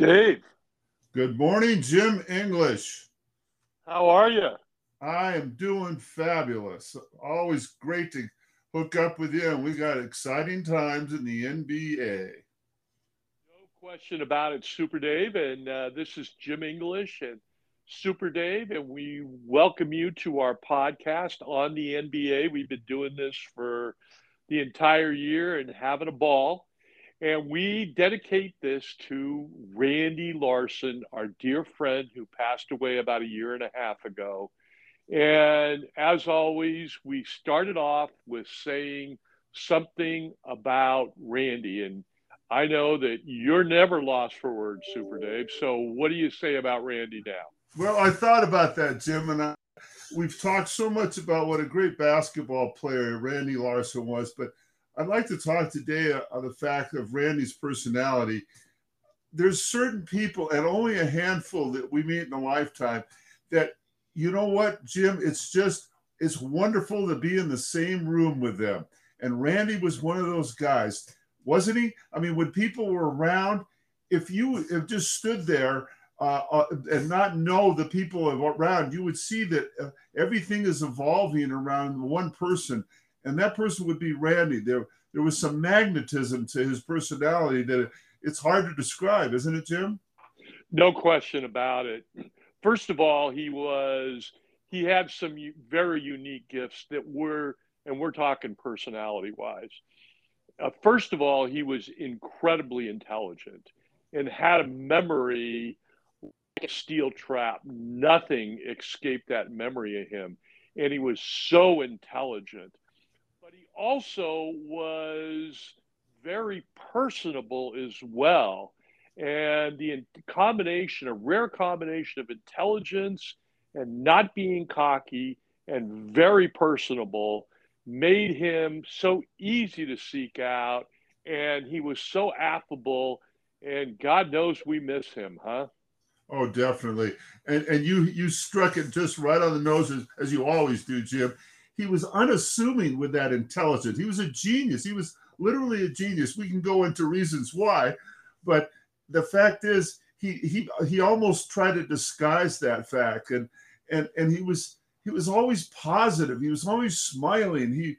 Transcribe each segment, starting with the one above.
Dave. Good morning, Jim English. How are you? I am doing fabulous. Always great to hook up with you, and we got exciting times in the NBA. No question about it, Super Dave. And uh, this is Jim English and Super Dave, and we welcome you to our podcast on the NBA. We've been doing this for the entire year and having a ball. And we dedicate this to Randy Larson, our dear friend who passed away about a year and a half ago. And as always, we started off with saying something about Randy. And I know that you're never lost for words, Super Dave. So, what do you say about Randy now? Well, I thought about that, Jim, and I, we've talked so much about what a great basketball player Randy Larson was, but I'd like to talk today on the fact of Randy's personality. There's certain people, and only a handful that we meet in a lifetime, that you know what, Jim? It's just it's wonderful to be in the same room with them. And Randy was one of those guys, wasn't he? I mean, when people were around, if you have just stood there uh, uh, and not know the people around, you would see that uh, everything is evolving around one person and that person would be Randy. There, there was some magnetism to his personality that it, it's hard to describe, isn't it, Jim? No question about it. First of all, he was he had some very unique gifts that were, and we're talking personality wise. Uh, first of all, he was incredibly intelligent and had a memory like a steel trap. Nothing escaped that memory of him. And he was so intelligent but he also was very personable as well. And the combination, a rare combination of intelligence and not being cocky and very personable, made him so easy to seek out. And he was so affable. And God knows we miss him, huh? Oh, definitely. And and you you struck it just right on the nose as, as you always do, Jim he was unassuming with that intelligence. He was a genius. He was literally a genius. We can go into reasons why, but the fact is he he he almost tried to disguise that fact and and and he was he was always positive. He was always smiling. He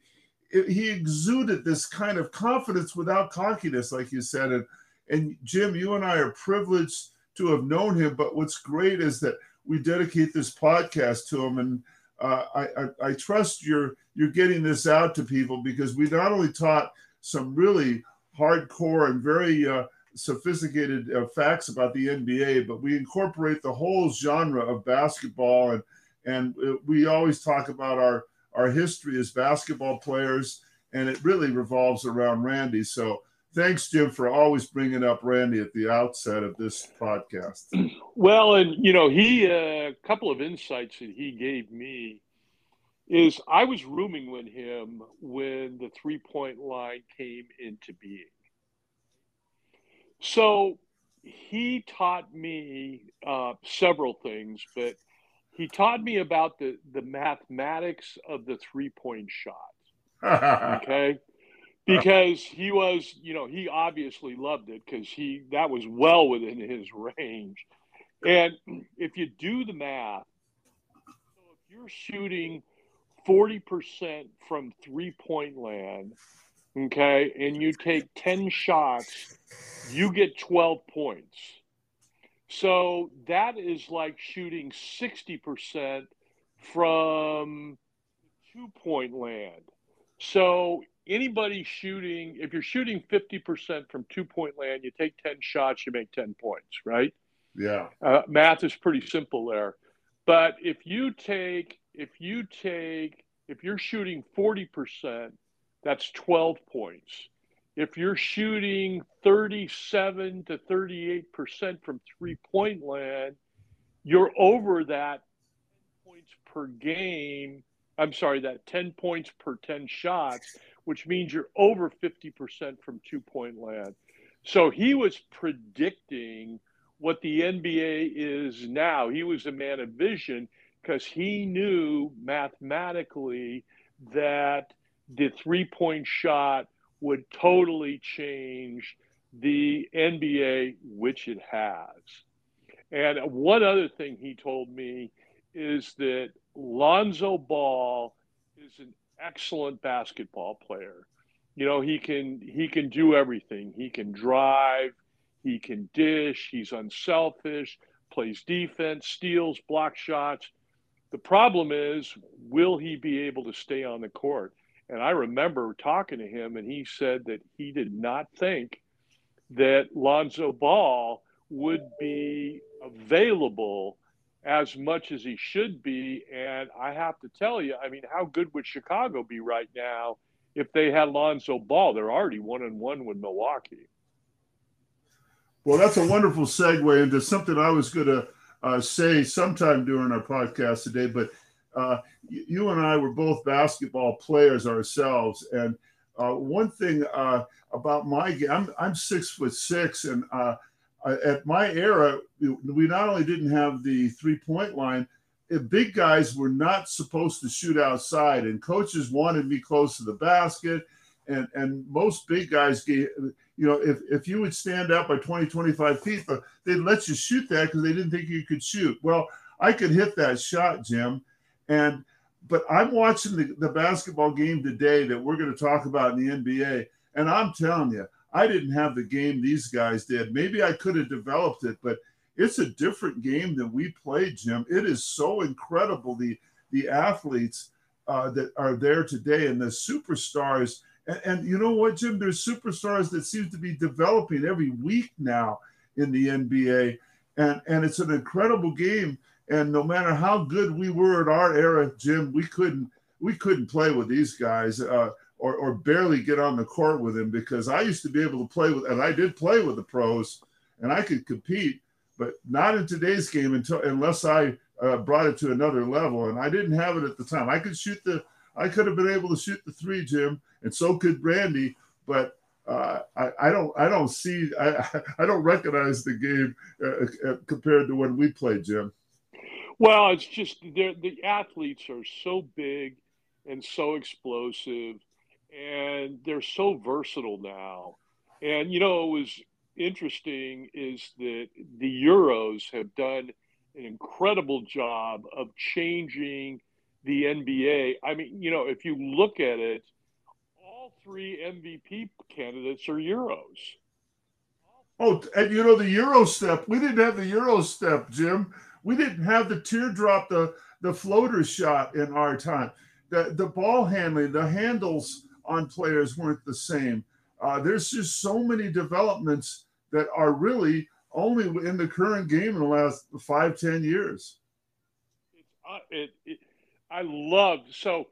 he exuded this kind of confidence without cockiness, like you said. And and Jim, you and I are privileged to have known him. But what's great is that we dedicate this podcast to him and uh, I, I, I, trust you're you're getting this out to people because we not only taught some really hardcore and very uh, sophisticated uh, facts about the NBA, but we incorporate the whole genre of basketball and and uh, we always talk about our our history as basketball players, and it really revolves around Randy. So thanks, Jim, for always bringing up Randy at the outset of this podcast. Well, and you know, he a uh, couple of insights that he gave me is I was rooming with him when the three point line came into being. So he taught me uh, several things, but he taught me about the the mathematics of the three point shot. okay Uh, because he was, you know, he obviously loved it because he that was well within his range. And if you do the math, so if you're shooting 40% from three point land, okay, and you take 10 shots, you get 12 points. So that is like shooting 60% from two point land. So anybody shooting, if you're shooting 50% from two point land, you take 10 shots, you make 10 points, right? Yeah. Uh, math is pretty simple there. But if you take, if you take, if you're shooting 40%, that's 12 points. If you're shooting 37 to 38% from three point land, you're over that points per game. I'm sorry, that 10 points per 10 shots which means you're over 50% from two point land. So he was predicting what the NBA is now. He was a man of vision because he knew mathematically that the three point shot would totally change the NBA, which it has. And one other thing he told me is that Lonzo Ball is an excellent basketball player. You know, he can he can do everything. He can drive, he can dish, he's unselfish, plays defense, steals, block shots. The problem is, will he be able to stay on the court? And I remember talking to him, and he said that he did not think that Lonzo Ball would be available as much as he should be. And I have to tell you, I mean, how good would Chicago be right now if they had Lonzo Ball? They're already one and one with Milwaukee. Well, that's a wonderful segue into something I was going to uh, say sometime during our podcast today. But uh, you and I were both basketball players ourselves, and uh, one thing uh, about my game, I'm, I'm six foot six, and uh, at my era, we not only didn't have the three point line, eh, big guys were not supposed to shoot outside, and coaches wanted me close to the basket. And, and most big guys you know, if, if you would stand up by 20, 25 feet, but they'd let you shoot that because they didn't think you could shoot. Well, I could hit that shot, Jim. And, but I'm watching the, the basketball game today that we're going to talk about in the NBA. And I'm telling you, I didn't have the game these guys did. Maybe I could have developed it, but it's a different game than we played, Jim. It is so incredible the the athletes uh, that are there today and the superstars. And, and, you know what, Jim? There's superstars that seem to be developing every week now in the NBA, and and it's an incredible game. And no matter how good we were at our era, Jim, we couldn't we couldn't play with these guys. Uh, or, or barely get on the court with him because I used to be able to play with, and I did play with the pros, and I could compete, but not in today's game until unless I uh, brought it to another level, and I didn't have it at the time. I could shoot the, I could have been able to shoot the three, Jim, and so could Randy, but uh, I, I, don't, I don't see, I, I don't recognize the game uh, uh, compared to when we played, Jim. Well, it's just the athletes are so big and so explosive and they're so versatile now. And you know, it was interesting is that the Euros have done an incredible job of changing the NBA. I mean, you know, if you look at it, all three MVP candidates are Euros. Oh, and you know the Euro step. We didn't have the Euro step, Jim. We didn't have the teardrop, the the floater shot in our time. The the ball handling, the handles on players weren't the same. Uh, there's just so many developments that are really only in the current game in the last five, ten years. Uh, it, it, I love so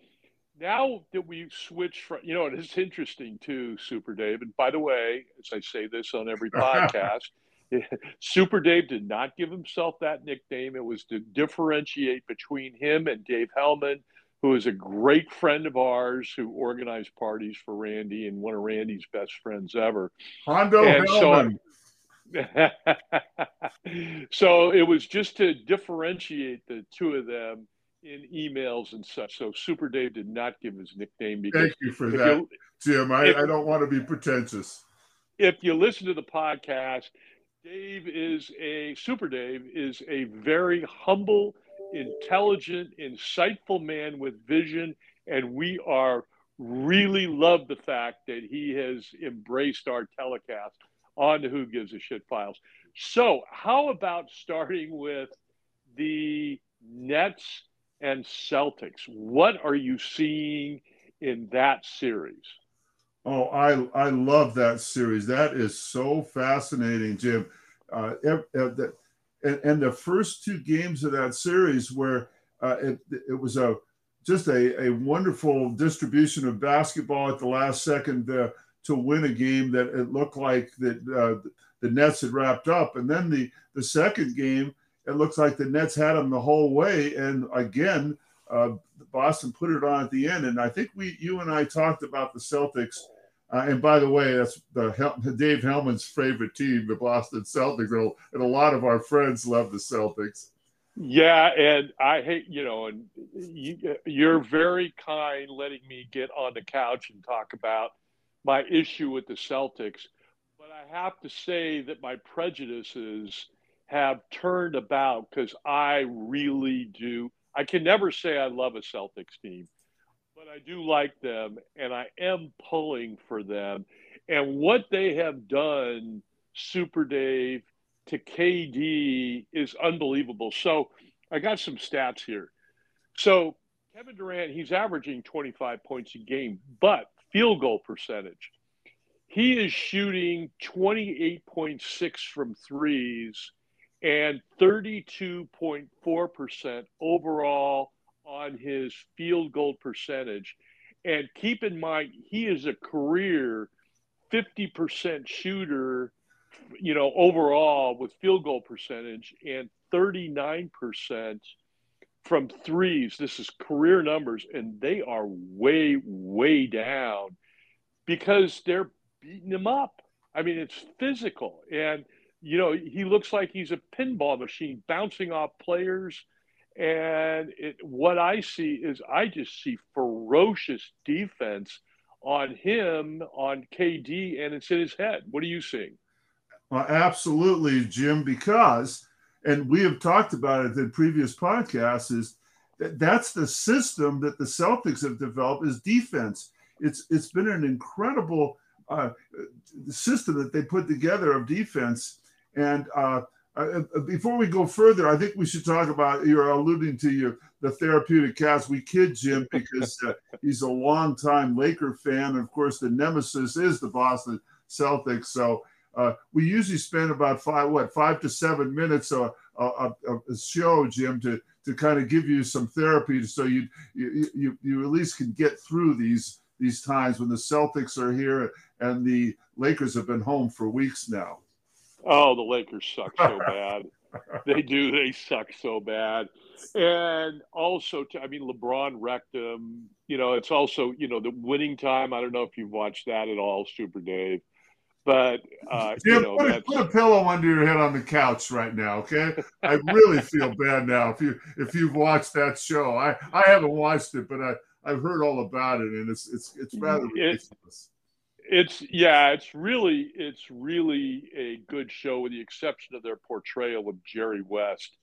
now that we switch from you know it's interesting too, Super Dave. And by the way, as I say this on every podcast, Super Dave did not give himself that nickname. It was to differentiate between him and Dave Hellman who is a great friend of ours who organized parties for Randy and one of Randy's best friends ever. Hondo Hellman. So, so it was just to differentiate the two of them in emails and such. So Super Dave did not give his nickname because thank you for that, you, Jim. I, if, I don't want to be pretentious. If you listen to the podcast, Dave is a Super Dave is a very humble intelligent, insightful man with vision, and we are really love the fact that he has embraced our telecast on Who Gives a Shit files. So, how about starting with the Nets and Celtics? What are you seeing in that series? Oh, I I love that series. That is so fascinating, Jim. Uh, and, and the first two games of that series where uh, it, it was a just a, a wonderful distribution of basketball at the last second uh, to win a game that it looked like that uh, the Nets had wrapped up. And then the, the second game, it looks like the Nets had them the whole way. And again, uh, Boston put it on at the end. And I think we, you and I talked about the Celtics – uh, and by the way, that's the Dave Hellman's favorite team, the Boston Celtics, and a lot of our friends love the Celtics. Yeah, and I hate you know, and you, you're very kind letting me get on the couch and talk about my issue with the Celtics. But I have to say that my prejudices have turned about because I really do. I can never say I love a Celtics team, but I do like them and I am pulling for them. And what they have done, Super Dave, to KD is unbelievable. So I got some stats here. So Kevin Durant, he's averaging 25 points a game, but field goal percentage. He is shooting 28.6 from threes and 32.4% overall on his field goal percentage. And keep in mind, he is a career 50% shooter, you know, overall with field goal percentage and 39% from threes. This is career numbers, and they are way, way down because they're beating him up. I mean, it's physical. And – you know, he looks like he's a pinball machine bouncing off players. And it, what I see is I just see ferocious defense on him, on KD, and it's in his head. What are you seeing? Well, absolutely, Jim, because, and we have talked about it in previous podcasts, is that that's the system that the Celtics have developed is defense. It's it's been an incredible uh, system that they put together of defense and uh, uh, uh, before we go further, I think we should talk about you're alluding to your the therapeutic cast. We kid Jim because uh, he's a longtime Laker fan. Of course, the nemesis is the Boston Celtics. So uh, we usually spend about five, what, five to seven minutes a, a, a show, Jim, to to kind of give you some therapy, so you you you, you at least can get through these these times when the Celtics are here and the Lakers have been home for weeks now. Oh, the Lakers suck so bad. they do. They suck so bad. And also, I mean, LeBron wrecked them. You know, it's also, you know, the winning time. I don't know if you've watched that at all, Super Dave. But, uh, Jim, you know, put, a, put a pillow under your head on the couch right now, okay? I really feel bad now if you if you've watched that show. I I haven't watched it, but I I've heard all about it, and it's it's it's rather ridiculous. It, it's yeah, it's really it's really a good show with the exception of their portrayal of Jerry West.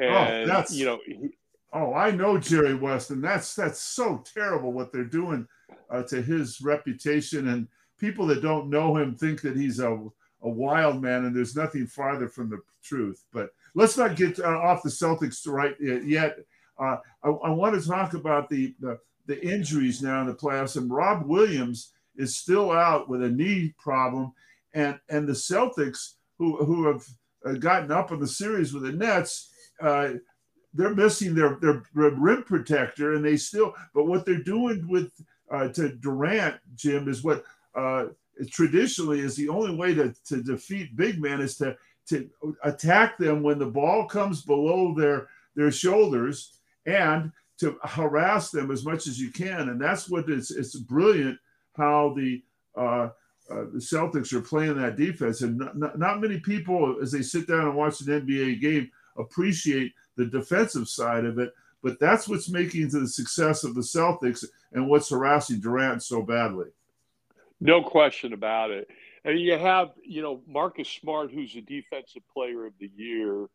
Oh, and oh, that's, you know, he, oh, I know Jerry West, and that's that's so terrible what they're doing uh, to his reputation. And people that don't know him think that he's a a wild man, and there's nothing farther from the truth. But let's not get uh, off the Celtics right yet. Uh, I, I, want to talk about the, the the injuries now in the playoffs, and Rob Williams is still out with a knee problem, and and the Celtics who who have uh, gotten up in the series with the Nets. Uh, they're missing their, their rim protector, and they still. But what they're doing with uh, to Durant, Jim, is what uh, traditionally is the only way to, to defeat big men is to to attack them when the ball comes below their their shoulders and to harass them as much as you can. And that's what it's it's brilliant how the uh, uh, the Celtics are playing that defense, and not, not, not, many people, as they sit down and watch an NBA game, appreciate the defensive side of it. But that's what's making the success of the Celtics and what's harassing Durant so badly. No question about it. And you have, you know, Marcus Smart, who's a defensive player of the year,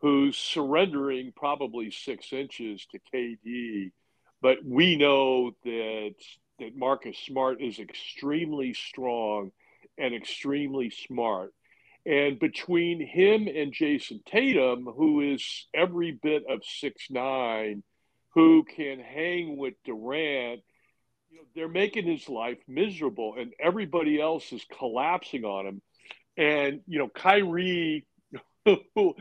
who's surrendering probably six inches to KD. But we know that that Marcus Smart is extremely strong and extremely smart. And between him and Jayson Tatum, who is every bit of six nine, who can hang with Durant, you know, they're making his life miserable, and everybody else is collapsing on him. And you know, Kyrie, who,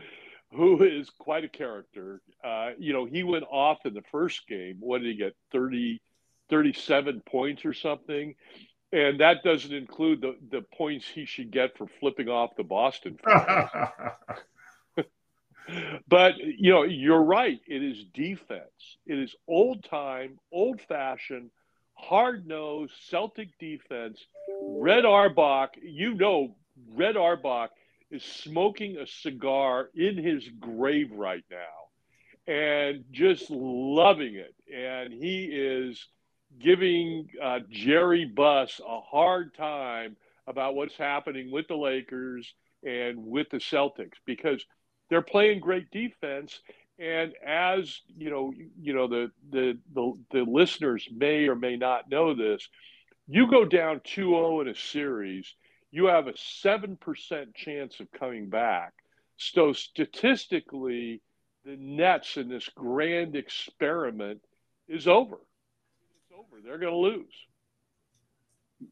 who is quite a character, uh, you know, he went off in the first game. What did he get? Thirty. 37 points or something. And that doesn't include the, the points he should get for flipping off the Boston. but, you know, you're right. It is defense. It is old time, old fashioned, hard nosed Celtic defense. Red Auerbach, you know, Red Auerbach is smoking a cigar in his grave right now and just loving it. And he is giving uh, Jerry Buss a hard time about what's happening with the Lakers and with the Celtics because they're playing great defense. And as you know, you know the the the, the listeners may or may not know this. You go down 2-0 in a series, you have a seven percent chance of coming back. So statistically, the Nets in this grand experiment is over. They're going to lose.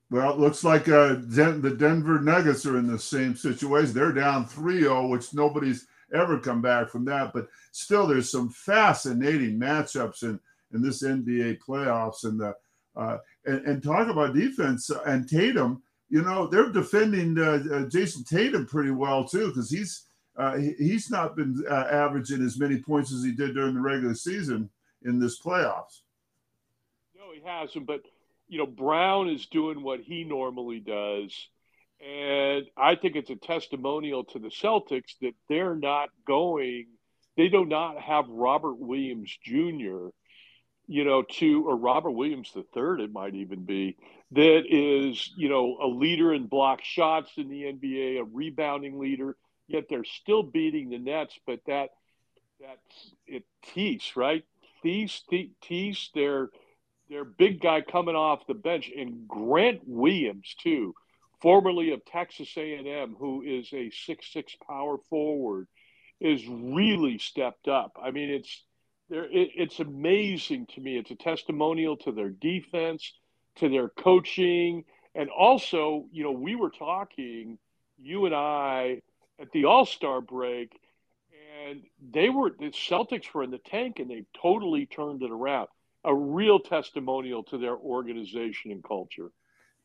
Well, it looks like uh, Den- the Denver Nuggets are in the same situation. They're down 3 0, which nobody's ever come back from that. But still, there's some fascinating matchups in, in this NBA playoffs. And, the, uh, and, and talk about defense and Tatum, you know, they're defending uh, uh Jayson Tatum pretty well, too, because he's. Uh, he, he's not been uh, averaging as many points as he did during the regular season in this playoffs. Hasn't. But you know, Brown is doing what he normally does. And I think it's a testimonial to the Celtics that they're not going, they do not have Robert Williams Jr., you know, to, or Robert Williams the third, it might even be, that is, you know, a leader in block shots in the NBA, a rebounding leader, yet they're still beating the Nets. But that, that, it Theis, right? Theis, Theis, they're, their big guy coming off the bench, and Grant Williams too, formerly of Texas A&M, who is a six-six power forward, is really stepped up. I mean, it's there. It, it's amazing to me. It's a testimonial to their defense, to their coaching, and also, you know, we were talking, you and I, at the All Star break, and they were the Celtics were in the tank, and they totally turned it around a real testimonial to their organization and culture.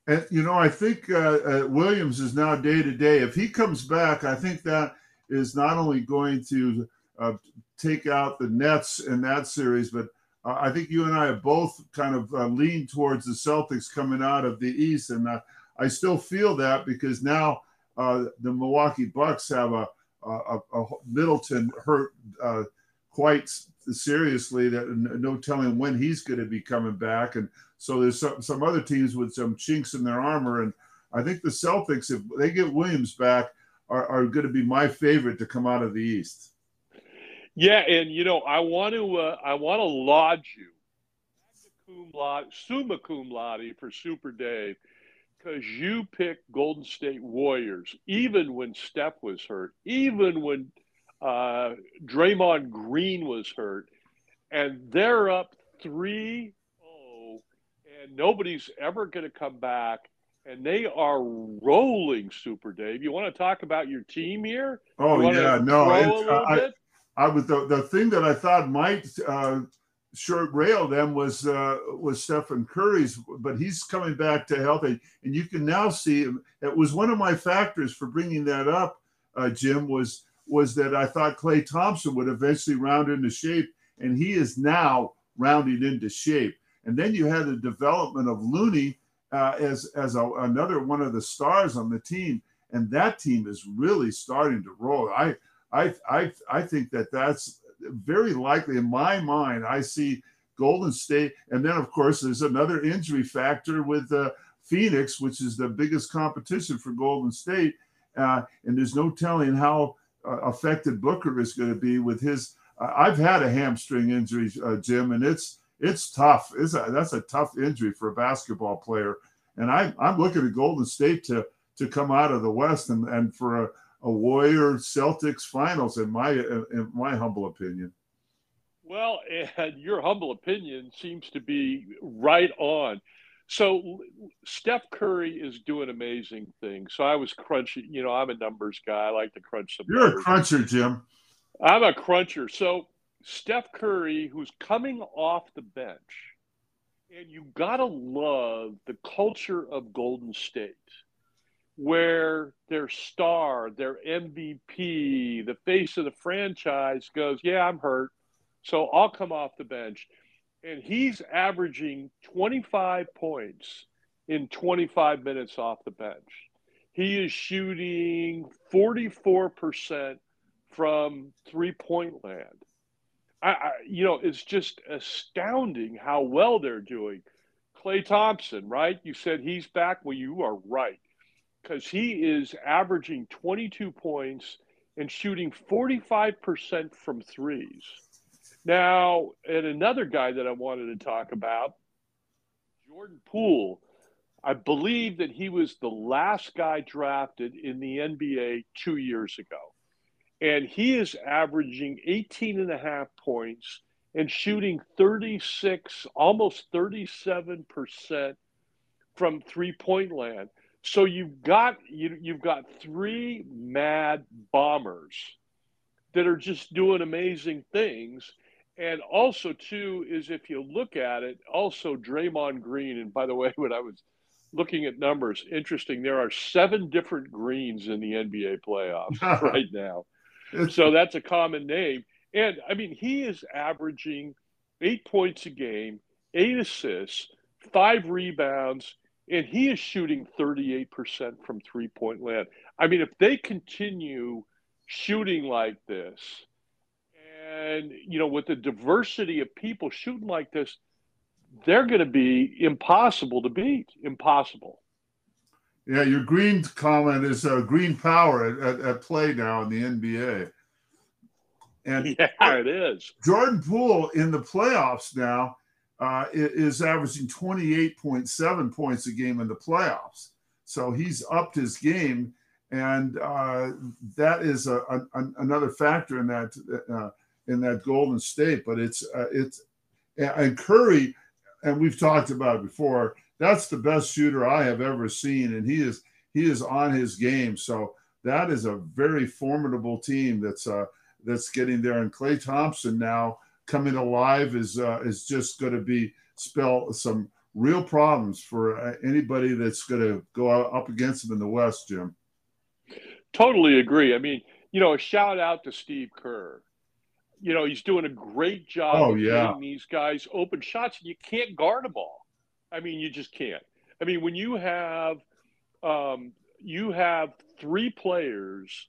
And you know, I think uh, uh, Williams is now day to day. If he comes back, I think that is not only going to uh, take out the Nets in that series, but uh, I think you and I have both kind of uh, leaned towards the Celtics coming out of the East, and uh, I still feel that because now the Milwaukee Bucks have a, a, a Middleton hurt quite seriously that no telling when he's going to be coming back. And so there's some, some other teams with some chinks in their armor. And I think the Celtics, if they get Williams back, are, are going to be my favorite to come out of the East. Yeah, and you know, I want to uh, I want to laud you, cum laude, summa cum laude for Super Dave, because you picked Golden State Warriors even when Steph was hurt, even when uh, Draymond Green was hurt, and they're up 3 0, and nobody's ever going to come back. And they are rolling, Super Dave. You want to talk about your team here? Oh yeah, no. I, I was the, the thing that I thought might uh, short rail them was uh, was Stephen Curry's, but he's coming back to health, and, and you can now see it was one of my factors for bringing that up, uh, Jim. Was was that I thought Klay Thompson would eventually round into shape, and he is now rounding into shape. And then you had the development of Looney uh, as as a, another one of the stars on the team, and that team is really starting to roll. I I I I think that that's very likely in my mind. I see Golden State, and then of course there's another injury factor with uh, Phoenix, which is the biggest competition for Golden State, uh, and there's no telling how uh, affected Booker is going to be with his. I've had a hamstring injury, uh, Jim, and it's it's tough. It's a, that's a tough injury for a basketball player. And I, I'm looking at Golden State to to come out of the West and, and for a, a Warrior Celtics finals, in my in my humble opinion. Well, and your humble opinion seems to be right on. So Steph Curry is doing amazing things. So I was crunching, you know, I'm a numbers guy. I like to crunch some. You're numbers. a cruncher, Jim. I'm a cruncher. So Steph Curry, who's coming off the bench, and you gotta love the culture of Golden State, where their star, their MVP, the face of the franchise goes, "Yeah, I'm hurt, so I'll come off the bench." And he's averaging 25 points in 25 minutes off the bench. He is shooting 44% from three point land. I, I, you know, it's just astounding how well they're doing. Klay Thompson, right? You said he's back. Well, you are right. because he is averaging 22 points and shooting 45% from threes. Now, and another guy that I wanted to talk about, Jordan Poole. I believe that he was the last guy drafted in the NBA two years ago. And he is averaging 18 and a half points and shooting 36, almost 37% from three point land. So you've got you, you've got three mad bombers that are just doing amazing things. And also, too, is if you look at it, also Draymond Green. And by the way, when I was looking at numbers, interesting, there are seven different greens in the NBA playoffs right now. So that's a common name. And I mean, he is averaging eight points a game, eight assists, five rebounds, and he is shooting 38% from three point land. I mean, if they continue shooting like this, and, you know, with the diversity of people shooting like this, they're going to be impossible to beat. Impossible. Yeah, your green comment is uh, green power at, at, at play now in the NBA. And yeah, it is. Jordan Poole in the playoffs now uh, is averaging 28.7 points a game in the playoffs. So he's upped his game, and uh, that is a, a, another factor in that uh, in that Golden State. But it's uh, it's and Curry, and we've talked about it before. That's the best shooter I have ever seen, and he is he is on his game. So that is a very formidable team that's uh, that's getting there. And Klay Thompson now coming alive is uh, is just going to be spell some real problems for uh, anybody that's going to go up against him in the West, Jim. Totally agree. I mean, you know, a shout out to Steve Kerr. You know, he's doing a great job oh, of yeah. getting these guys open shots, and you can't guard them all. I mean, you just can't. I mean, when you have um, you have three players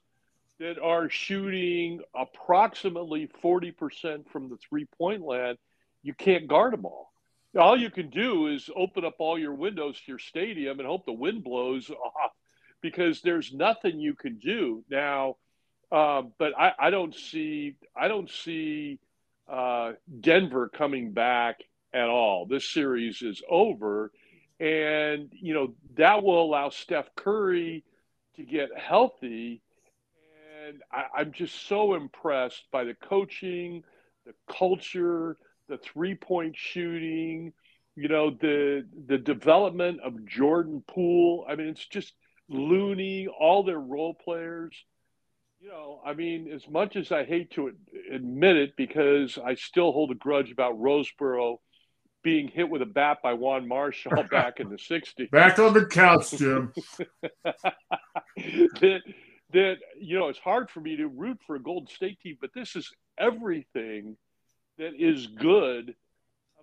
that are shooting approximately 40% from the three point land, you can't guard them all. All you can do is open up all your windows to your stadium and hope the wind blows off because there's nothing you can do now. Uh, but I, I, don't see I don't see uh, Denver coming back at all. This series is over, and you know that will allow Steph Curry to get healthy and I, am just so impressed by the coaching, the culture, the three point shooting, you know, the the development of Jordan Poole. I mean, it's just Looney, all their role players. You know, I mean, as much as I hate to admit it, because I still hold a grudge about Roseboro being hit with a bat by Juan Marichal back in the 60s. Back on the couch, Jim. that, that you know it's hard for me to root for a Golden State team, but this is everything that is good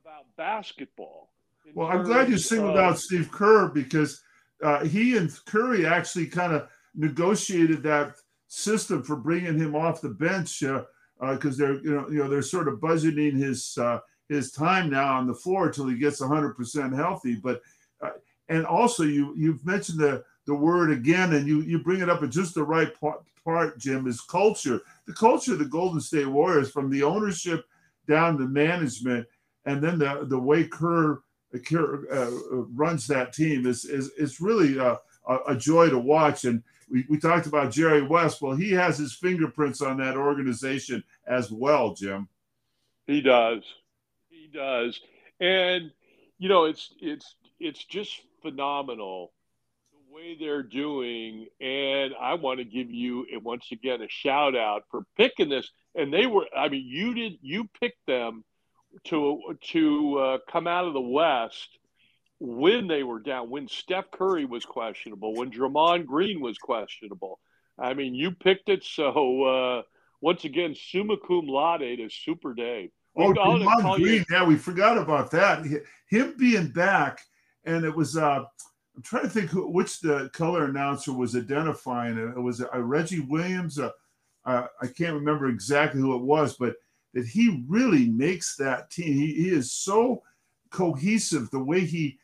about basketball. Well, I'm glad you singled out Steve Kerr because uh, he and Curry actually kind of negotiated that system for bringing him off the bench because uh, uh, they're you know you know they're sort of budgeting his uh, his time now on the floor until he gets 100 percent healthy. But uh, and also you you've mentioned the the word again, and you you bring it up at just the right part, part, Jim, is culture. The culture of the Golden State Warriors, from the ownership down to management, and then the the way Kerr, Kerr uh, runs that team is is is really a, a, joy to watch. And we, we talked about Jerry West. Well, he has his fingerprints on that organization as well, Jim. He does. He does. And you know, it's it's it's just phenomenal the way they're doing, and I want to give you once again a shout out for picking this. And they were, I mean, you did, you picked them to to uh, come out of the West when they were down, when Steph Curry was questionable, when Draymond Green was questionable. I mean, you picked it. So uh, once again, summa cum laude to Super Dave. Oh, Draymond Green. You- yeah, we forgot about that. Him being back, and it was. uh I'm trying to think who, which the color announcer was identifying. It was a Reggie Williams. Uh, uh, I can't remember exactly who it was, but that he really makes that team. He, he is so cohesive. The way he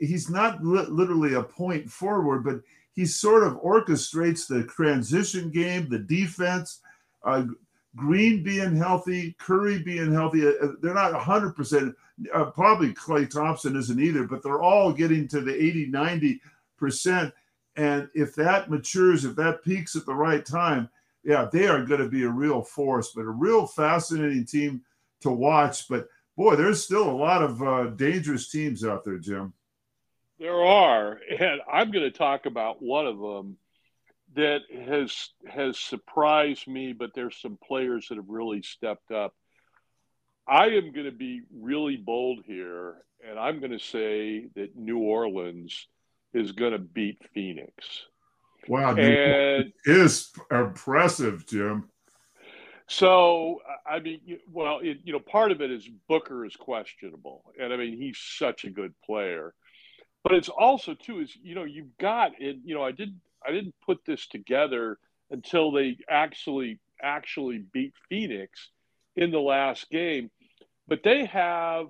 he's not li- literally a point forward, but he sort of orchestrates the transition game, the defense. Uh, Green being healthy, Curry being healthy. Uh, they're not 100%. Uh, probably Klay Thompson isn't either, but they're all getting to the 80, 90%. And if that matures, if that peaks at the right time, yeah, they are going to be a real force, but a real fascinating team to watch. But boy, there's still a lot of uh, dangerous teams out there, Jim. There are, and I'm going to talk about one of them that has has surprised me. But there's some players that have really stepped up. I am going to be really bold here, and I'm going to say that New Orleans is going to beat Phoenix. Wow, and is impressive, Jim. So, I mean, well, it, you know, part of it is Booker is questionable, and I mean, he's such a good player. But it's also too is you know you've got it. You know, I didn't I didn't put this together until they actually actually beat Phoenix in the last game, but they have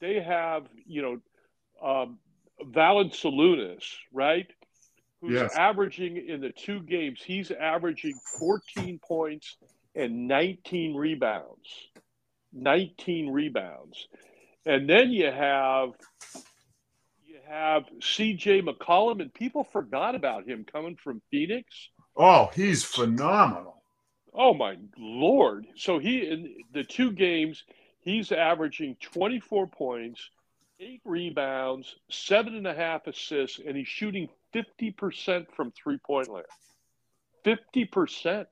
they have you know um, Valanciunas, right? who's yes. averaging in the two games, he's averaging 14 points and 19 rebounds. 19 rebounds. And then you have have CJ McCollum, and people forgot about him coming from Phoenix. Oh, he's phenomenal. Oh my lord. So he in the two games, he's averaging 24 points, eight rebounds, seven and a half assists, and he's shooting 50% from three point land. 50%.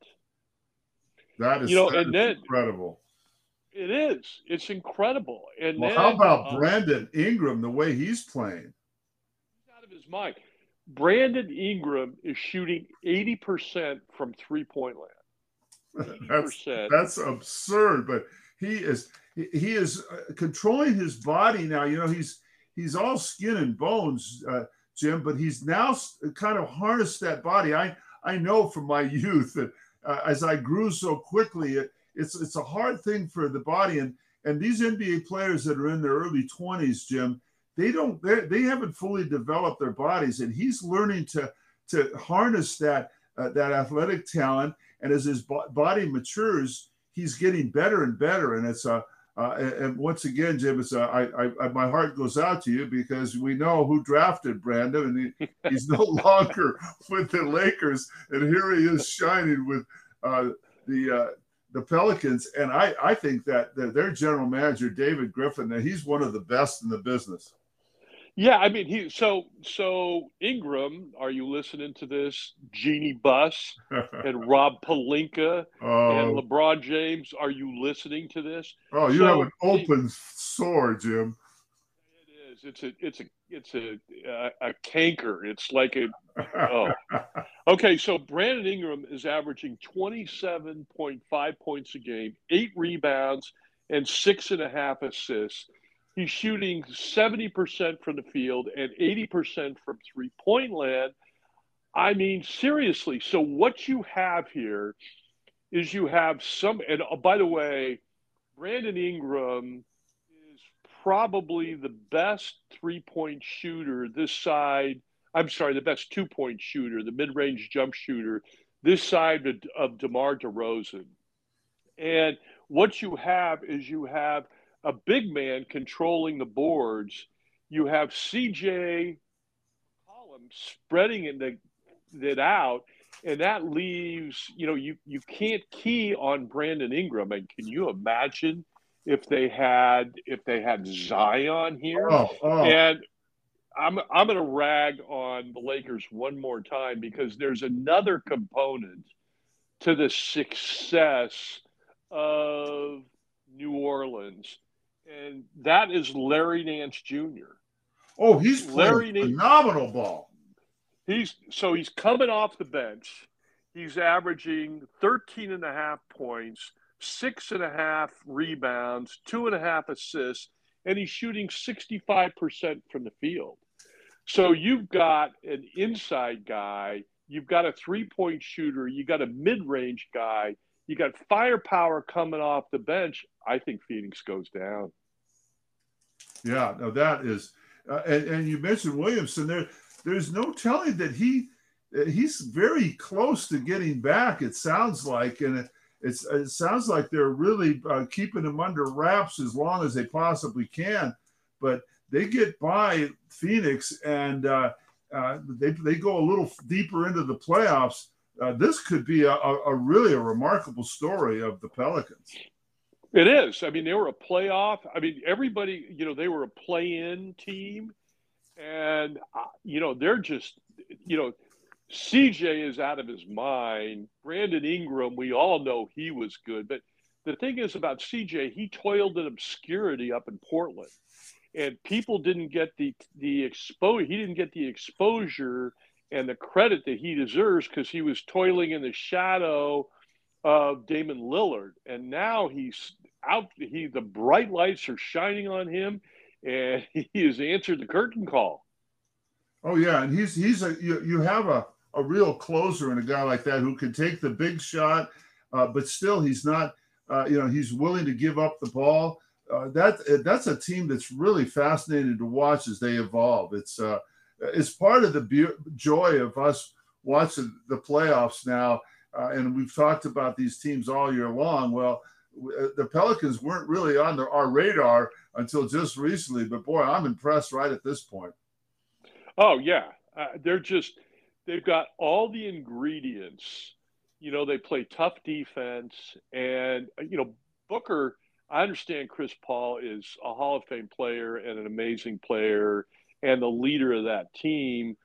That is, you know, and then, incredible. It is. It's incredible. And well, then, how about uh, Brandon Ingram, the way he's playing? He's out of his mind. Brandon Ingram is shooting 80% from three point land. that's, that's absurd, but he is he is uh, controlling his body now. You know, he's he's all skin and bones. Uh, Jim, but he's now kind of harnessed that body. I I know from my youth that uh, as I grew so quickly, it, it's it's a hard thing for the body. And and these NBA players that are in their early 20s, Jim, they don't they haven't fully developed their bodies, and he's learning to to harness that uh, that athletic talent. And as his body matures, he's getting better and better. And it's a uh, and, once again, Jim, it's, uh, I, I, my heart goes out to you because we know who drafted Brandon, and he, he's no longer with the Lakers, and here he is shining with uh, the uh, the Pelicans. And I, I think that, that their general manager David Griffin, that he's one of the best in the business. Yeah, I mean, he so so Ingram. Are you listening to this? Jeanie Buss and Rob Pelinka oh. and LeBron James. Are you listening to this? Oh, you so, have an open he, sore, Jim. It is. It's a. It's a. It's a. A, a canker. It's like a. Oh. okay, so Brandon Ingram is averaging twenty-seven point five points a game, eight rebounds, and six and a half assists He's shooting 70% from the field and 80% from three point land. I mean, seriously. So, what you have here is you have some, and oh, by the way, Brandon Ingram is probably the best three point shooter this side. I'm sorry, the best two point shooter, the mid range jump shooter this side of, of DeMar DeRozan. And what you have is you have a big man controlling the boards. You have CJ McCollum spreading it, it out, and that leaves you know you you can't key on Brandon Ingram. And can you imagine if they had if they had Zion here? Oh, oh. And I'm I'm going to rag on the Lakers one more time because there's another component to the success of New Orleans and that is Larry Nance Jr. Oh, he's Larry Nance, phenomenal ball. He's so he's coming off the bench. He's averaging 13 and a half points, six and a half rebounds, two and a half assists, and he's shooting 65% from the field. So you've got an inside guy, you've got a three point shooter, you got a mid range guy, you got firepower coming off the bench. I think Phoenix goes down. Yeah, no, that is, uh, and, and you mentioned Williamson. There, there's no telling that he he's very close to getting back. It sounds like, and it, it's it sounds like they're really uh, keeping him under wraps as long as they possibly can. But they get by Phoenix and uh, uh, they they go a little deeper into the playoffs. Uh, this could be a, a, really a remarkable story of the Pelicans. It is. I mean, they were a playoff. I mean, everybody, you know, they were a play-in team, and uh, you know, they're just, you know, CJ is out of his mind. Brandon Ingram, we all know he was good, but the thing is about CJ, he toiled in obscurity up in Portland, and people didn't get the the exposure. He didn't get the exposure and the credit that he deserves because he was toiling in the shadow of Damian Lillard, and now he's out. He the bright lights are shining on him, and he has answered the curtain call. Oh yeah, and he's he's a you, you have a a real closer and a guy like that who can take the big shot, uh, but still he's not. Uh, you know, he's willing to give up the ball. Uh, that that's a team that's really fascinating to watch as they evolve. It's uh, it's part of the be- joy of us watching the playoffs now. Uh, and we've talked about these teams all year long. Well, uh, the Pelicans weren't really on the, our radar until just recently, but boy, I'm impressed right at this point. Oh yeah, uh, they're just they've got all the ingredients. You know, they play tough defense, and you know Booker. I understand Chris Paul is a Hall of Fame player and an amazing player and the leader of that team,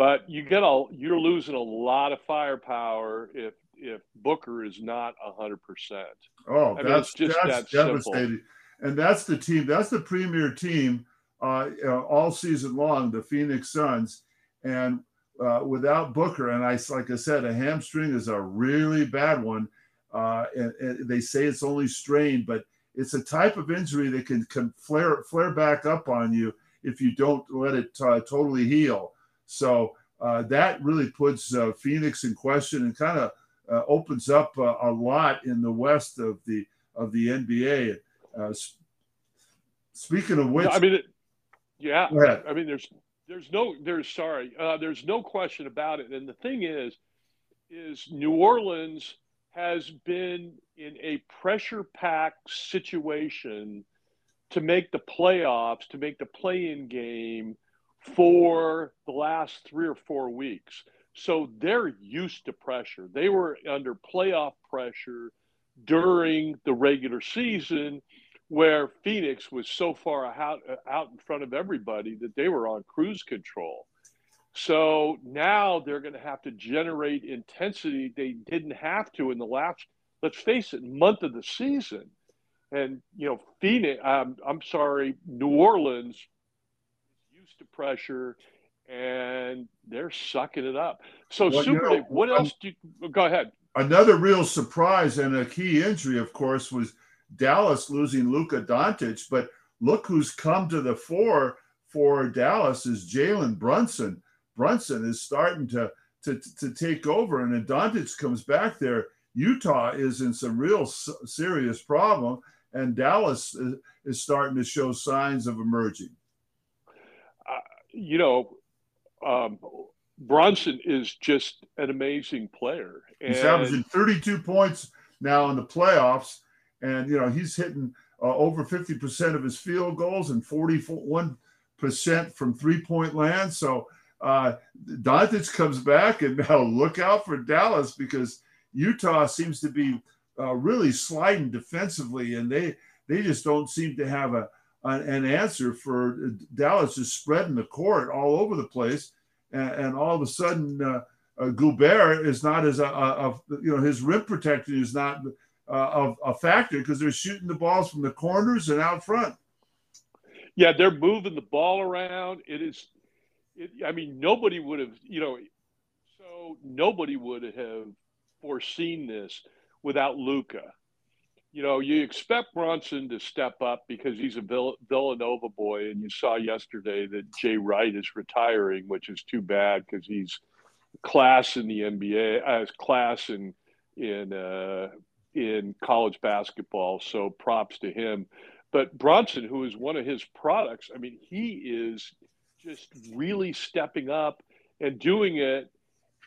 but you get a you're losing a lot of firepower if if Booker is not hundred percent. Oh, I mean, that's just that's that devastating. Simple. And that's the team. That's the premier team uh, all season long, the Phoenix Suns. And uh, without Booker, and I like I said, a hamstring is a really bad one. Uh, and, and, they say it's only strained, but it's a type of injury that can, can flare flare back up on you if you don't let it uh, totally heal. So uh, that really puts uh, Phoenix in question and kind of uh, opens up a lot in the West of the of the NBA. speaking of which, I mean, yeah, I mean, there's there's no, there's sorry, uh, there's no question about it. And the thing is, is New Orleans has been in a pressure packed situation to make the playoffs, to make the play in game for the last three or four weeks. So they're used to pressure. They were under playoff pressure during the regular season where Phoenix was so far out, out in front of everybody that they were on cruise control. So now they're going to have to generate intensity they didn't have to in the last, let's face it, month of the season. And, you know, Phoenix, um, I'm sorry, New Orleans to pressure and they're sucking it up. So, well, Super you know, what else do you go ahead? Another real surprise and a key injury, of course, was Dallas losing Luka Doncic, but look who's come to the fore for Dallas is Jalen Brunson. Brunson is starting to, to, to take over, and Doncic comes back there, Utah is in some real serious problem, and Dallas is starting to show signs of emerging. You know, um, Brunson is just an amazing player. And... He's averaging 32 points now in the playoffs and you know he's hitting uh, over 50% of his field goals and 41% from three-point land. So uh, Doncic comes back, and now look out for Dallas because Utah seems to be uh, really sliding defensively, and they they just don't seem to have a an answer for Dallas is spreading the court all over the place, and, and all of a sudden. Uh, uh, is not as a, a, a, you know his rim protection is not uh, a, a factor because they're shooting the balls from the corners and out front. Yeah, they're moving the ball around. It is, it, I mean, nobody would have, you know, so nobody would have foreseen this without Luka. You know, you expect Brunson to step up because he's a Vill- Villanova boy, and you saw yesterday that Jay Wright is retiring, which is too bad because he's class in the NBA, as uh, class in in uh, in college basketball. So props to him. But Brunson, who is one of his products, I mean, he is just really stepping up and doing it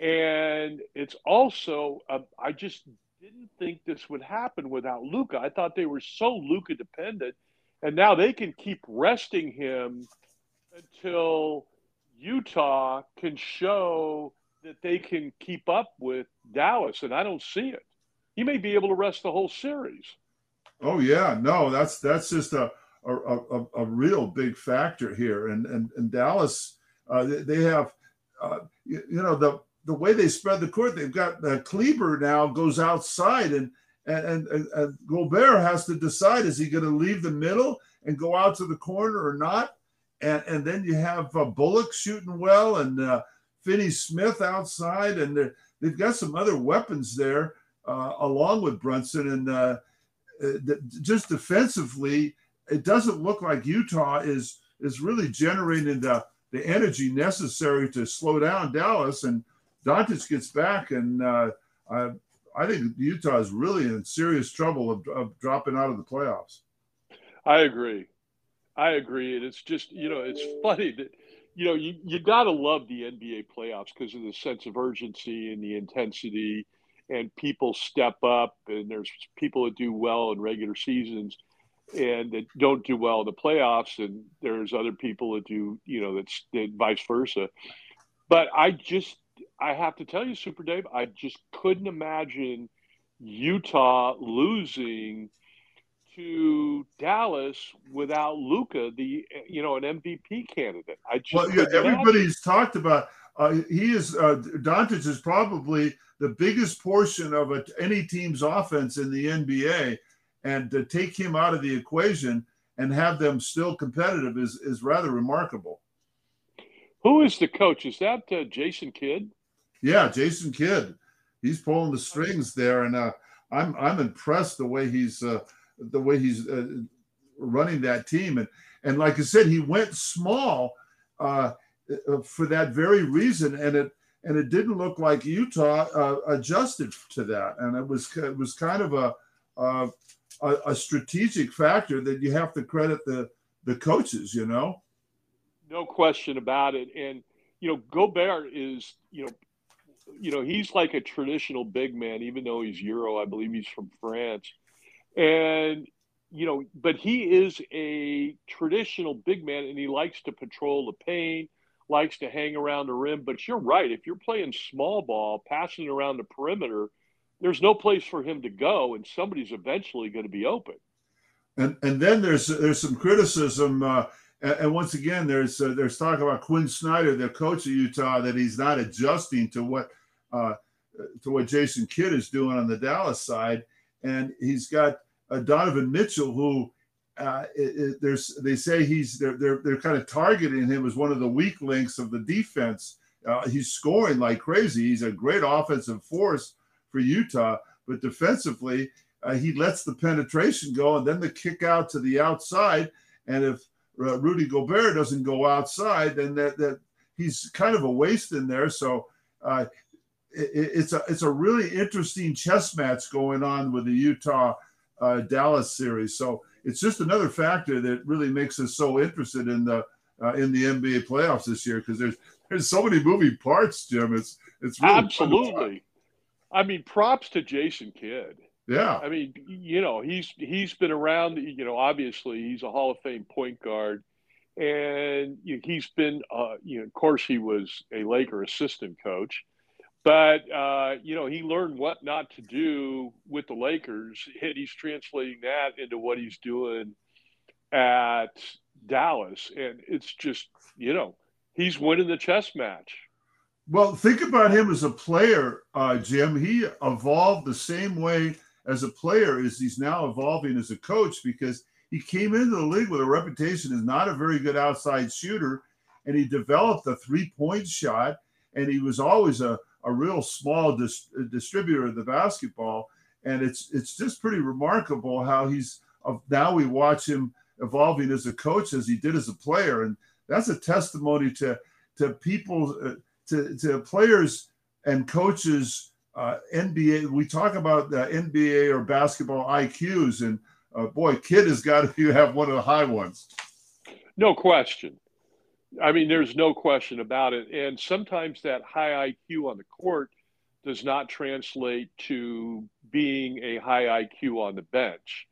And it's also, uh, I just didn't think this would happen without Luka. I thought they were so Luka dependent, and now they can keep resting him until Utah can show that they can keep up with Dallas, and I don't see it. He may be able to rest the whole series. Oh yeah, no, that's that's just a a, a, a real big factor here, and and, and Dallas, uh, they, they, have, uh, you, you, know, the the way they spread the court, they've got uh, Kleber now goes outside, and and, and and Gobert has to decide is he going to leave the middle and go out to the corner or not, and and then you have uh, Bullock shooting well and uh, Finney Smith outside, and they've got some other weapons there uh, along with Brunson, and uh, uh just defensively, it doesn't look like Utah is is really generating the the energy necessary to slow down Dallas. And Doncic gets back, and uh, I, I think Utah is really in serious trouble of, of dropping out of the playoffs. I agree. I agree, and it's just you know it's funny that you know you you got to love the NBA playoffs because of the sense of urgency and the intensity, and people step up, and there's people that do well in regular seasons and that don't do well in the playoffs, and there's other people that do, you know, that's that vice versa. But I just, I have to tell you, Super Dave, I just couldn't imagine Utah losing to Dallas without Luka, the you know an MVP candidate. I just well, yeah, everybody's talked about. Uh, he is uh, Doncic is probably the biggest portion of a, any team's offense in the NBA and to take him out of the equation and have them still competitive is is rather remarkable. Who is the coach? Is that uh, Jason Kidd? Yeah, Jason Kidd. He's pulling the strings there, and uh, I'm I'm impressed the way he's uh, the way he's uh, running that team. And and like I said, he went small uh, uh, for that very reason, and it and it didn't look like Utah adjusted to that, and it was it was kind of a a, a strategic factor that you have to credit the the coaches. You know, no question about it. And you know, Gobert is you know, you know he's like a traditional big man, even though he's Euro. I believe he's from France, and you know, but he is a traditional big man, and he likes to patrol the paint, likes to hang around the rim. But you're right. If you're playing small ball, passing around the perimeter there's no place for him to go, and somebody's eventually going to be open. And and then there's there's some criticism, uh, and, and, once again there's uh, there's talk about Quin Snyder, the coach of Utah, that he's not adjusting to what uh, to what Jason Kidd is doing on the Dallas side, and he's got uh, Donovan Mitchell who. Uh, it, it, there's they say he's they're, they're they're kind of targeting him as one of the weak links of the defense. Uh, he's scoring like crazy. He's a great offensive force, for Utah. But defensively, uh, he lets the penetration go and then the kick out to the outside. And if Rudy Gobert doesn't go outside, then that, that he's kind of a waste in there. So uh, it, it's a it's a really interesting chess match going on with the Utah uh, Dallas series. So it's just another factor that really makes us so interested in the uh, in the NBA playoffs this year because there's there's so many moving parts, Jim. It's it's really absolutely. I mean, props to Jason Kidd. Yeah. I mean, you know, he's he's been around. You know, obviously he's a Hall of Fame point guard, and he's been. Uh, you know, of course, he was a Laker assistant coach, but uh, you know, he learned what not to do with the Lakers, and he's translating that into what he's doing at Dallas, and it's just you know, he's winning the chess match. Well, think about him as a player, uh, Jim. He evolved the same way as a player is he's now evolving as a coach because he came into the league with a reputation as not a very good outside shooter, and he developed a three-point shot, and he was always a, a real small dis- distributor of the basketball. And it's it's just pretty remarkable how he's now we watch him evolving as a coach as he did as a player, and that's a testimony to to people. Uh, to, to players and coaches, uh, NBA, we talk about NBA or basketball IQs, and uh, boy, Kidd has got to have one of the high ones. No question. I mean, there's no question about it. And sometimes that high IQ on the court does not translate to being a high IQ on the bench.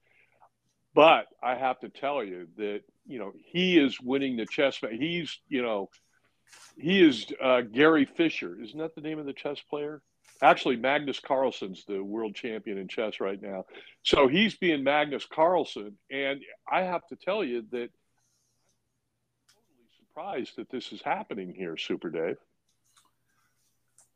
But I have to tell you that, you know, he is winning the chess. He's, you know, he is uh, Gary Fisher. Isn't that the name of the chess player? Actually, Magnus Carlsen's the world champion in chess right now. So he's being Magnus Carlsen. And I have to tell you that I'm totally surprised that this is happening here, Super Dave.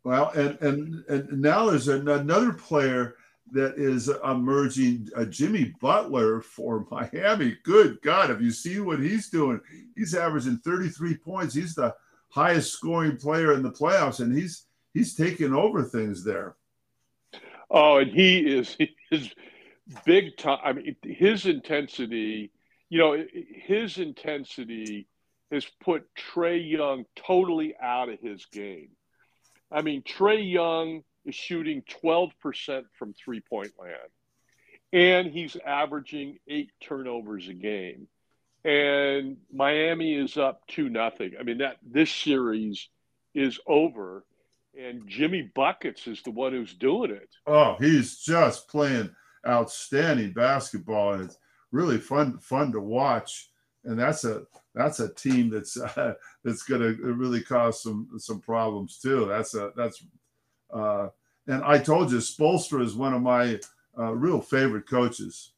Well, and and and now there's another player that is emerging, uh, Jimmy Butler for Miami. Good God, have you seen what he's doing? He's averaging 33 points. He's the highest scoring player in the playoffs, and he's he's taking over things there. Oh, and he is he is big time. I mean, his intensity. You know, his intensity has put Trae Young totally out of his game. I mean, Trae Young is shooting 12% from three point land, and he's averaging eight turnovers a game and Miami is up two nothing. I mean that this series is over, and Jimmy buckets is the one who's doing it. Oh, he's just playing outstanding basketball, and it's really fun fun to watch. And that's a that's a team that's uh, that's going to really cause some some problems too. That's a that's uh, and I told you, Spoelstra is one of my uh, real favorite coaches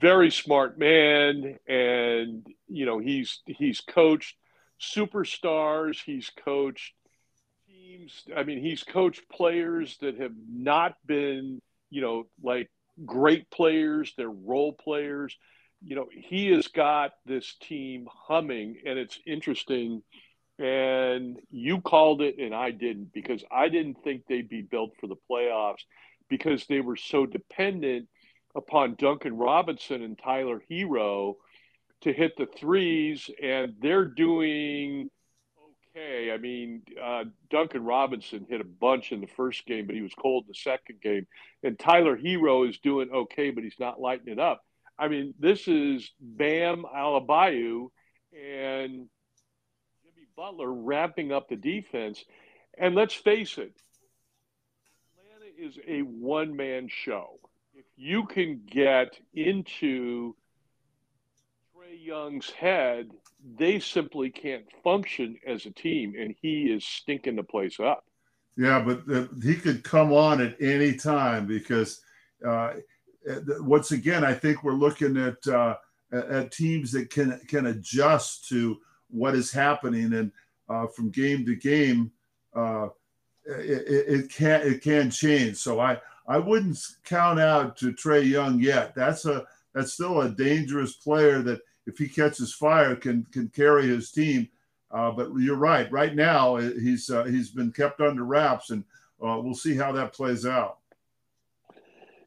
very smart man, and you know he's he's coached superstars. He's coached teams. I mean, he's coached players that have not been you know like great players. They're role players. You know, he has got this team humming, and it's interesting. And you called it, and I didn't because I didn't think they'd be built for the playoffs because they were so dependent upon Duncan Robinson and Tyler Herro to hit the threes, and they're doing okay. I mean, uh, Duncan Robinson hit a bunch in the first game, but he was cold the second game. And Tyler Herro is doing okay, but he's not lighting it up. I mean, this is Bam Adebayo and Jimmy Butler ramping up the defense. And let's face it, Atlanta is a one man show if you can get into Trae Young's head, they simply can't function as a team, and he is stinking the place up. Yeah, but he could come on at any time because uh, once again, I think we're looking at uh, at teams that can can adjust to what is happening, and uh, from game to game, uh, it, it, can it can change. So I I wouldn't count out to Trae Young yet. That's a that's still a dangerous player that if he catches fire can can carry his team. Uh, but you're right. Right now uh, he's uh, he's been kept under wraps, and uh, we'll see how that plays out.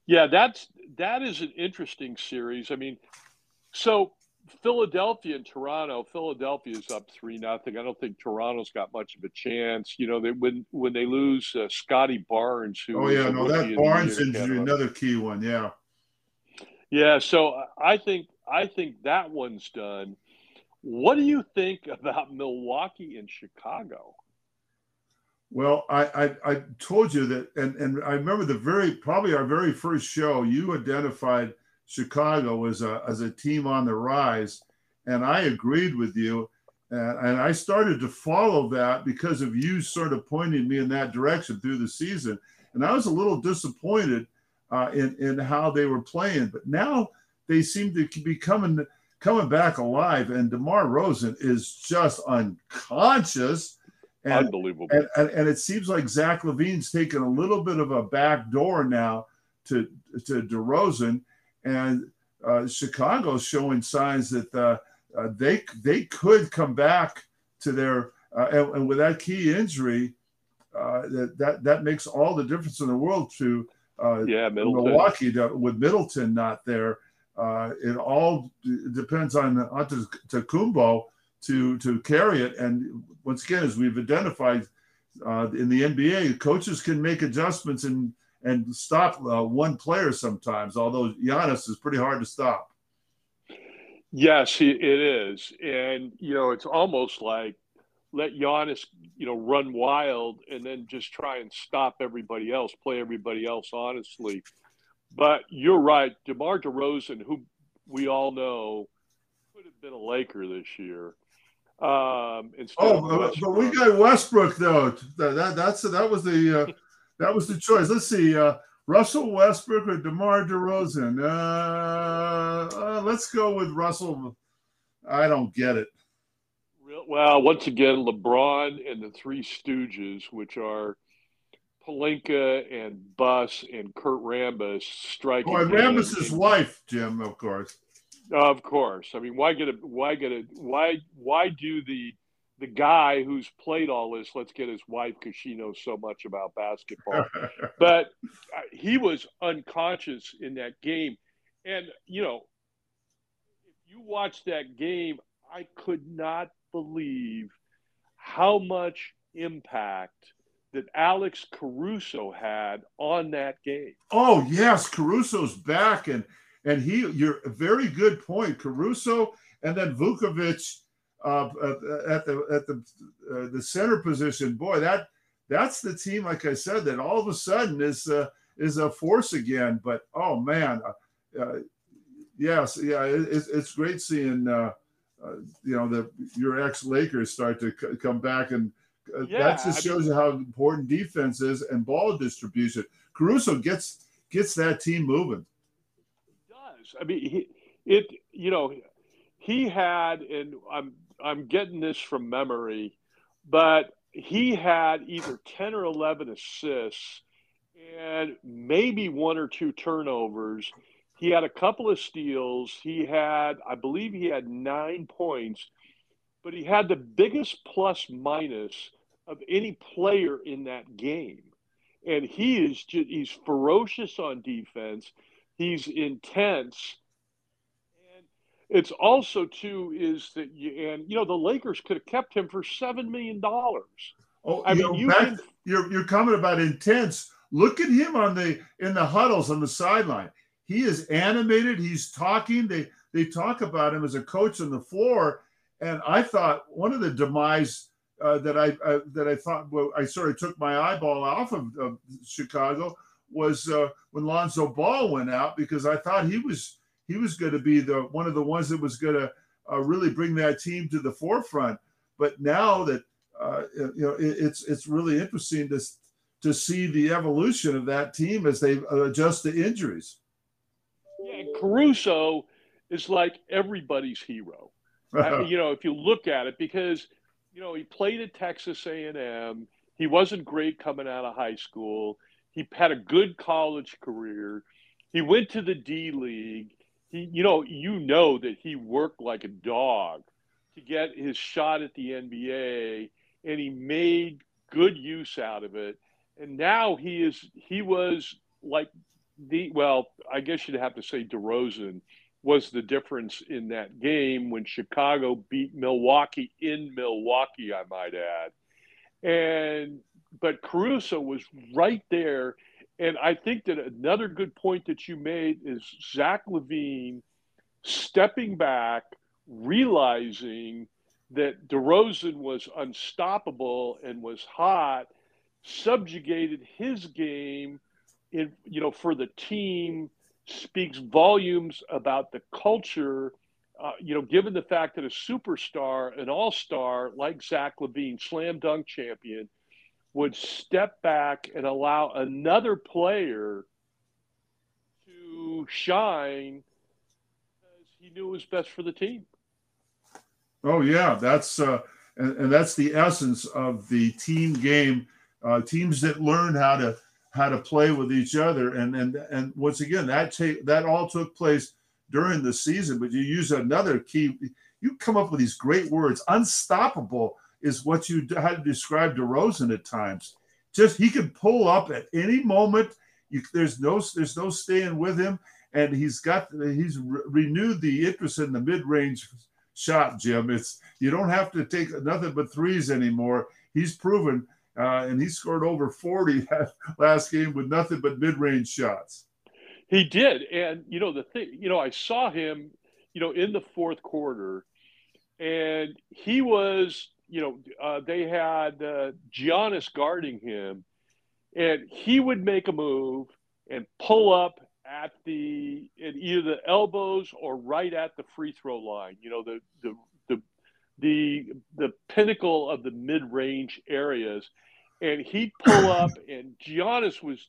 Yeah, that's that is an interesting series. I mean, so Philadelphia and Toronto. Philadelphia is up three nothing. I don't think Toronto's got much of a chance. You know, they when when they lose uh, Scottie Barnes, who oh yeah, no, that Barnes injury, another key one, yeah, yeah. So I think I think that one's done. What do you think about Milwaukee and Chicago? Well, I, I, I told you that, and and I remember the very probably our very first show. You identified Chicago as a as a team on the rise, and I agreed with you, and, and I started to follow that because of you sort of pointing me in that direction through the season, and I was a little disappointed uh, in in how they were playing, but now they seem to be coming coming back alive, and DeMar DeRozan is just unconscious. And, Unbelievable. And, and, and, it seems like Zach LaVine's taken a little bit of a back door now to to DeRozan and uh, Chicago's showing signs that uh, uh, they they could come back to their uh, and, and, with that key injury, uh, that that that makes all the difference in the world to uh, yeah Milwaukee to, with Middleton not there. It all d- depends on Antetokounmpo to to carry it. And once again, as we've identified in the NBA, coaches can make adjustments and and stop uh, one player sometimes. Although Giannis is pretty hard to stop. Yes, it is, and you know it's almost like let Giannis, you know, run wild and then just try and stop everybody else, play everybody else honestly. But you're right, DeMar DeRozan, who we all know could have been a Laker this year. Um, oh, but we got Westbrook though. That, that that's that was the uh, that was the choice. Let's see, uh, Russell Westbrook or DeMar DeRozan. Uh, uh, let's go with Russell. I don't get it. Well, once again, LeBron and the Three Stooges, which are Pelinka and Buss and Kurt Rambis, striking. Oh, and Rambis's wife, Jim, of course. Of course. I mean, why get a why get a why why do the the guy who's played all this? Let's get his wife because she knows so much about basketball. but uh, he was unconscious in that game, and you know, if you watch that game, I could not believe how much impact that Alex Caruso had on that game. Oh yes, Caruso's back, and and he. You're a very good point, Caruso, and then Vucevic uh, at the at the uh, the center position. Boy, that that's the team. Like I said, that all of a sudden is uh, is a force again. But oh man, uh, uh, yes, yeah, it, it's great seeing. Uh, uh, you know the your ex Lakers start to c- come back, and uh, yeah, that just shows I mean, you how important defense is and ball distribution. Caruso gets gets that team moving. Does. I mean, he, it. You know, he had, and I'm I'm getting this from memory, but he had either ten or eleven assists and maybe one or two turnovers he had a couple of steals. He had, I believe, he had nine points, but he had the biggest plus minus of any player in that game. And he is just, he's ferocious on defense. He's intense. And it's also too is that you and you know the Lakers could have kept him for seven million dollars. Oh, I mean, know, you back, can, you're you're comment about intense. Look at him on the in the huddles on the sideline he is animated. He's talking. They they talk about him as a coach on the floor, and I thought one of the demise uh, that I uh, that I thought well, I sort of took my eyeball off of, of Chicago was uh, when Lonzo Ball went out because I thought he was he was going to be the one of the ones that was going to uh, really bring that team to the forefront. But now that uh, you know, it, it's it's really interesting to to see the evolution of that team as they adjust to injuries. Yeah, Caruso is like everybody's hero. you know, if you look at it, because you know he played at Texas A&M. He wasn't great coming out of high school. He had a good college career. He went to the D League. He, you know, you know that he worked like a dog to get his shot at the NBA, and he made good use out of it. And now he is he was like the well, I guess you'd have to say DeRozan was the difference in that game when Chicago beat Milwaukee in Milwaukee, I might add. And but Caruso was right there. And I think that another good point that you made is Zach LaVine stepping back, realizing that DeRozan was unstoppable and was hot, subjugated his game – in, you know, for the team speaks volumes about the culture. Uh, you know, given the fact that a superstar, an all star like Zach LaVine, slam dunk champion, would step back and allow another player to shine because he knew it was best for the team. Oh yeah, that's uh, and, and that's the essence of the team game. Uh, teams that learn how to how to play with each other. And and and once again, that take that all took place during the season. But you use another key. You come up with these great words. Unstoppable is what you had to describe DeRozan at times. Just he could pull up at any moment. You, there's no there's no staying with him, and he's got he's re- renewed the interest in the mid range shot. Jim, it's you don't have to take nothing but threes anymore. He's proven uh, and he scored over 40 that last game with nothing but mid-range shots. He did, and you know the thing. You know, I saw him. you know, in the fourth quarter, and he was, you know, uh, they had uh, Giannis guarding him, and he would make a move and pull up at the at either the elbows or right at the free throw line. You know, the the the the, pinnacle of the mid range areas, and he'd pull up, and Giannis was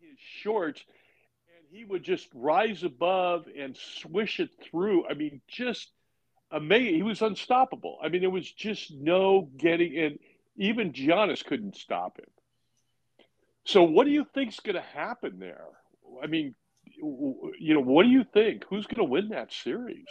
in his shorts and he would just rise above and swish it through. I mean, just amazing. He was unstoppable. I mean, there was just no getting in. Even Giannis couldn't stop him. So, what do you think's going to happen there? I mean, you know, what do you think? Who's going to win that series?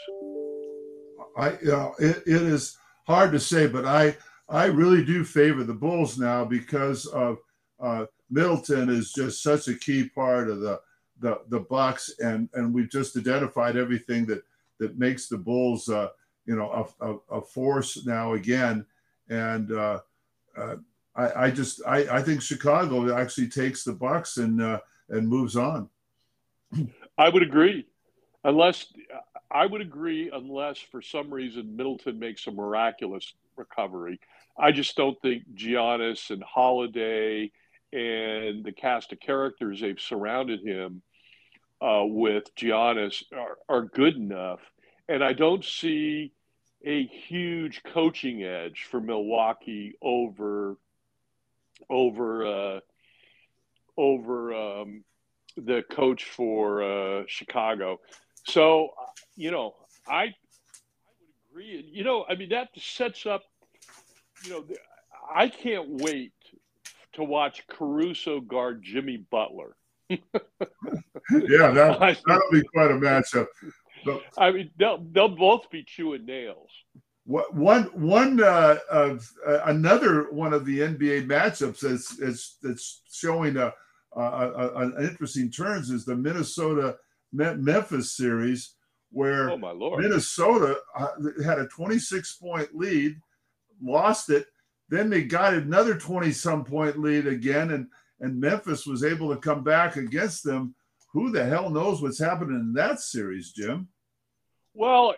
I, you know, it, it is hard to say, but I, I really do favor the Bulls now because of uh, Middleton is just such a key part of the the the Bucks, and and we've just identified everything that that makes the Bulls, uh, you know, a, a, a, force now again. And uh, uh, I, I, just I, I think Chicago actually takes the Bucks and uh, and moves on. I would agree, unless I would agree unless for some reason Middleton makes a miraculous recovery. I just don't think Giannis and Holiday and the cast of characters they've surrounded him uh, with Giannis are, are good enough. And I don't see a huge coaching edge for Milwaukee over over uh, over um, the coach for uh, Chicago. So you know, I I would agree. You know, I mean that sets up. You know, I can't wait to watch Caruso guard Jimmy Butler yeah, that, that'll be quite a matchup. But, I mean, they'll they'll both be chewing nails. What one one uh, of uh, another one of the NBA matchups that's that's, that's showing a, a, a, an interesting turns is the Minnesota Memphis series, where oh Minnesota uh, had a 26 point lead, lost it, then they got another 20 some point lead again, and and Memphis was able to come back against them. Who the hell knows what's happening in that series, Jim? Well,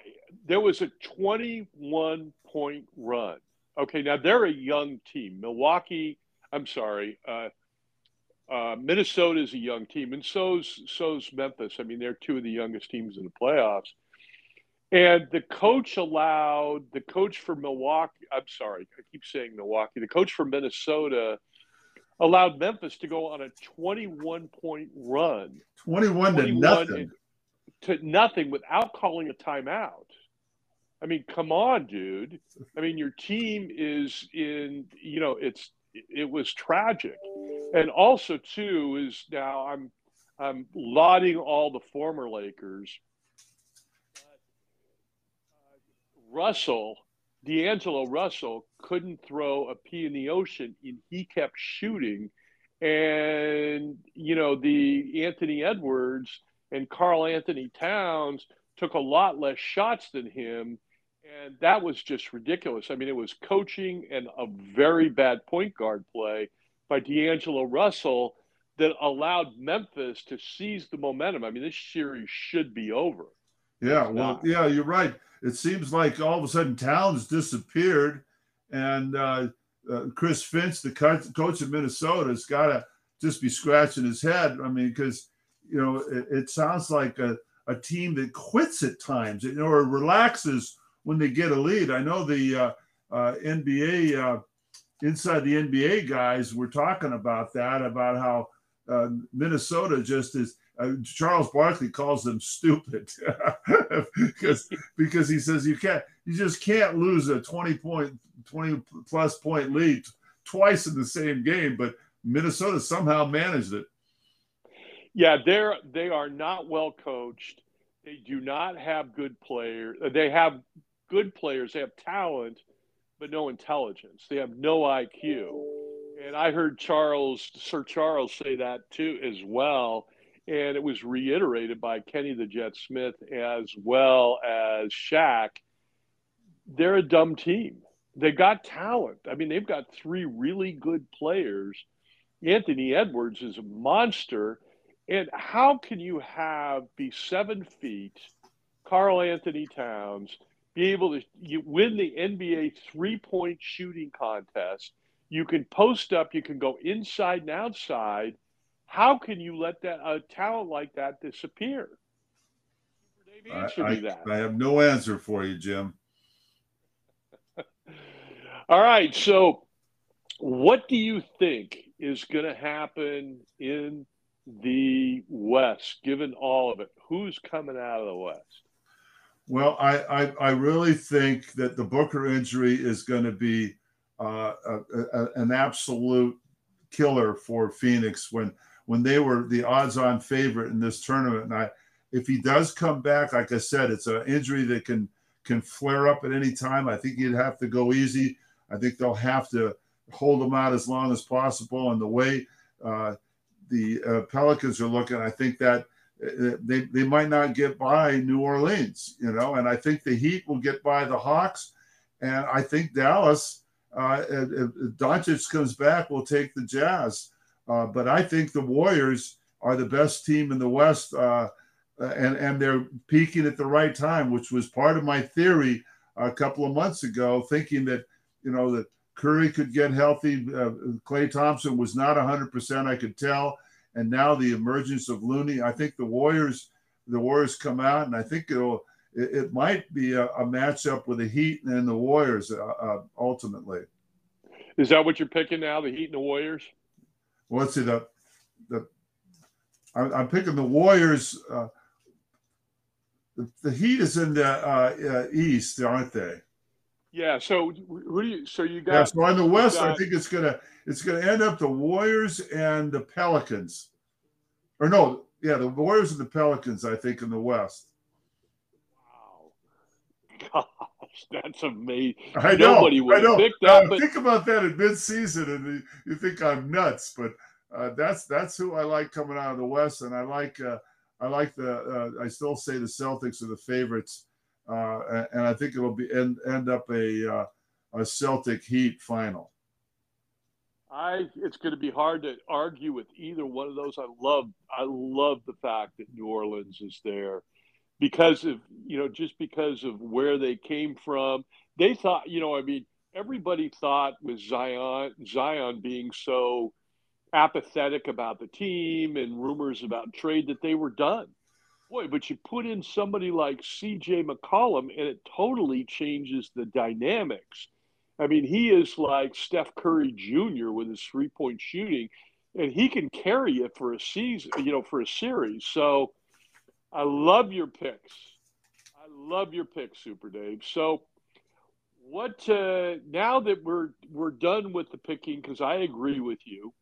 there was a 21 point run. Okay, now they're a young team. Milwaukee, I'm sorry, uh, uh, Minnesota is a young team, and so's so's Memphis. I mean, they're two of the youngest teams in the playoffs. And the coach allowed the coach for Milwaukee. I'm sorry, I keep saying Milwaukee. The coach for Minnesota allowed Memphis to go on a 21 point run. 21, 21 to nothing. To nothing without calling a timeout. I mean, come on, dude. I mean, your team is in, you know, it's, it was tragic. And also, too, is now I'm, I'm lauding all the former Lakers. Uh, Russell D'Angelo Russell couldn't throw a pea in the ocean, and he kept shooting. And you know, the Anthony Edwards and Karl-Anthony Towns took a lot less shots than him, and that was just ridiculous. I mean, it was coaching and a very bad point guard play by D'Angelo Russell that allowed Memphis to seize the momentum. I mean, this series should be over. Yeah, well, yeah, you're right it seems like all of a sudden Towns disappeared, and uh, uh, Chris Finch, the coach of Minnesota, has got to just be scratching his head. I mean, because you know it, it, sounds like a, a team that quits at times, or relaxes when they get a lead. I know the uh, uh NBA uh, inside the NBA guys were talking about that, about how uh, Minnesota just is uh, Charles Barkley calls them stupid. Because because he says you can't you just can't lose a 20 point 20 plus point lead twice in the same game but Minnesota somehow managed it. Yeah they're they are not well coached. They do not have good players they have good players they have talent but no intelligence they have no IQ and I heard Charles Sir Charles say that too as well and it was reiterated by Kenny the Jet Smith as well as Shaq. They're a dumb team. They've got talent. I mean, they've got three really good players. Anthony Edwards is a monster. And how can you have be seven feet, Karl-Anthony Towns, be able to you win the NBA three point shooting contest. You can post up, you can go inside and outside. How can you let that a talent like that disappear? Answer I, that. I have no answer for you, Jim. All right. So, what do you think is going to happen in the West, given all of it? Who's coming out of the West? Well, I, I, I really think that the Booker injury is going to be uh, a, a, an absolute killer for Phoenix when when they were the odds-on favorite in this tournament. And I, if he does come back, like I said, it's an injury that can can flare up at any time. I think you'd have to go easy. I think they'll have to hold him out as long as possible. And the way uh, the uh, Pelicans are looking, I think that they, they might not get by New Orleans, you know, and I think the Heat will get by the Hawks. And I think Dallas, uh, if Doncic comes back, will take the Jazz. Uh, but I think the Warriors are the best team in the West, uh, and, and they're peaking at the right time, which was part of my theory a couple of months ago, thinking that, you know, that Curry could get healthy. Uh, Klay Thompson was not 100%, I could tell and now the emergence of Looney. I think the Warriors, the Warriors come out, and I think it'll it, it might be a, a, matchup with the Heat and the Warriors uh, uh, ultimately. Is that what you're picking now, the Heat and the Warriors? Well, let's see the the I'm, I'm picking the Warriors. Uh, the, the, Heat is in the uh, uh, East, aren't they? Yeah. So who do you? So you got? Yeah. So on the West, got, I think it's gonna it's gonna end up the Warriors and the Pelicans, or no, yeah, the Warriors and the Pelicans. I think in the West. Wow. Gosh, that's amazing. I know. Nobody would I know. Picked that, uh, but... Think about that in mid-season, and you think I'm nuts, but uh, that's that's who I like coming out of the West, and I like uh, I like the uh, I still say the Celtics are the favorites uh, and I think it'll be end, end up a uh, a Celtic Heat final. I it's going to be hard to argue with either one of those. I love I love the fact that New Orleans is there because of you know just because of where they came from. They thought you know I mean everybody thought with Zion Zion being so apathetic about the team and rumors about trade that they were done. Boy, but you put in somebody like CJ McCollum and it totally changes the dynamics. I mean, he is like Steph Curry Jr. with his three point shooting, and he can carry it for a season, you know, for a series. So I love your picks. I love your picks, Super Dave. So what uh, now that we're we're done with the picking because I agree with you.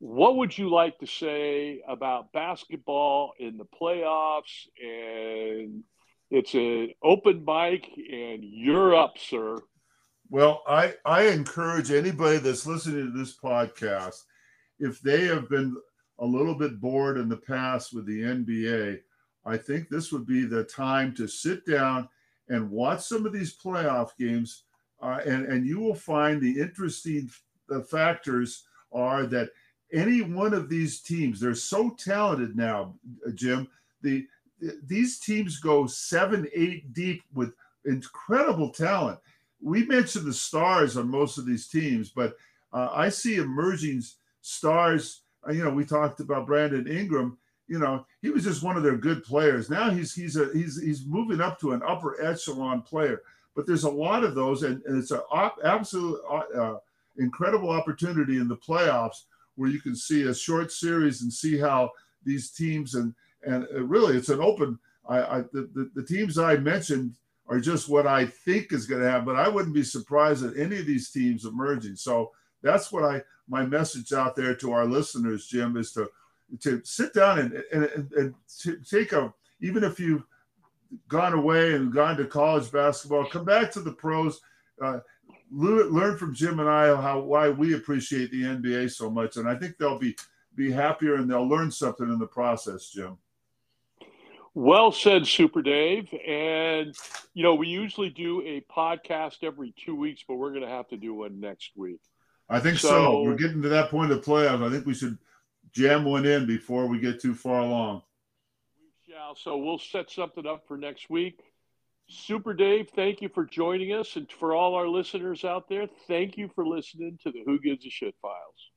What would you like to say about basketball in the playoffs? And it's an open mic, and you're up, sir. Well, I, I encourage anybody that's listening to this podcast, if they have been a little bit bored in the past with the NBA, I think this would be the time to sit down and watch some of these playoff games, uh, and and you will find the interesting the factors are that any one of these teams, they're so talented now, Jim. The these teams go seven, eight deep with incredible talent. We mentioned the stars on most of these teams, but uh, I see emerging stars. Uh, you know, we talked about Brandon Ingram. You know, he was just one of their good players. Now he's he's a he's he's moving up to an upper echelon player. But there's a lot of those, and, and it's an absolute uh, uh, incredible opportunity in the playoffs where you can see a short series and see how these teams and and really it's an open. I, I the, the, the teams I mentioned are just what I think is going to happen, but I wouldn't be surprised at any of these teams emerging. So that's what I my message out there to our listeners, Jim, is to to sit down and and, and, take a even if you've gone away and gone to college basketball, come back to the pros. Uh, learn from Jim and I how why we appreciate the NBA so much, and I think they'll be be happier and they'll learn something in the process, Jim. Well said, Super Dave. And you know, we usually do a podcast every two weeks, but we're going to have to do one next week. I think so, so. We're getting to that point of playoffs. I think we should jam one in before we get too far along. We shall. So we'll set something up for next week. Super Dave, thank you for joining us. And for all our listeners out there, thank you for listening to the Who Gives a Shit Files.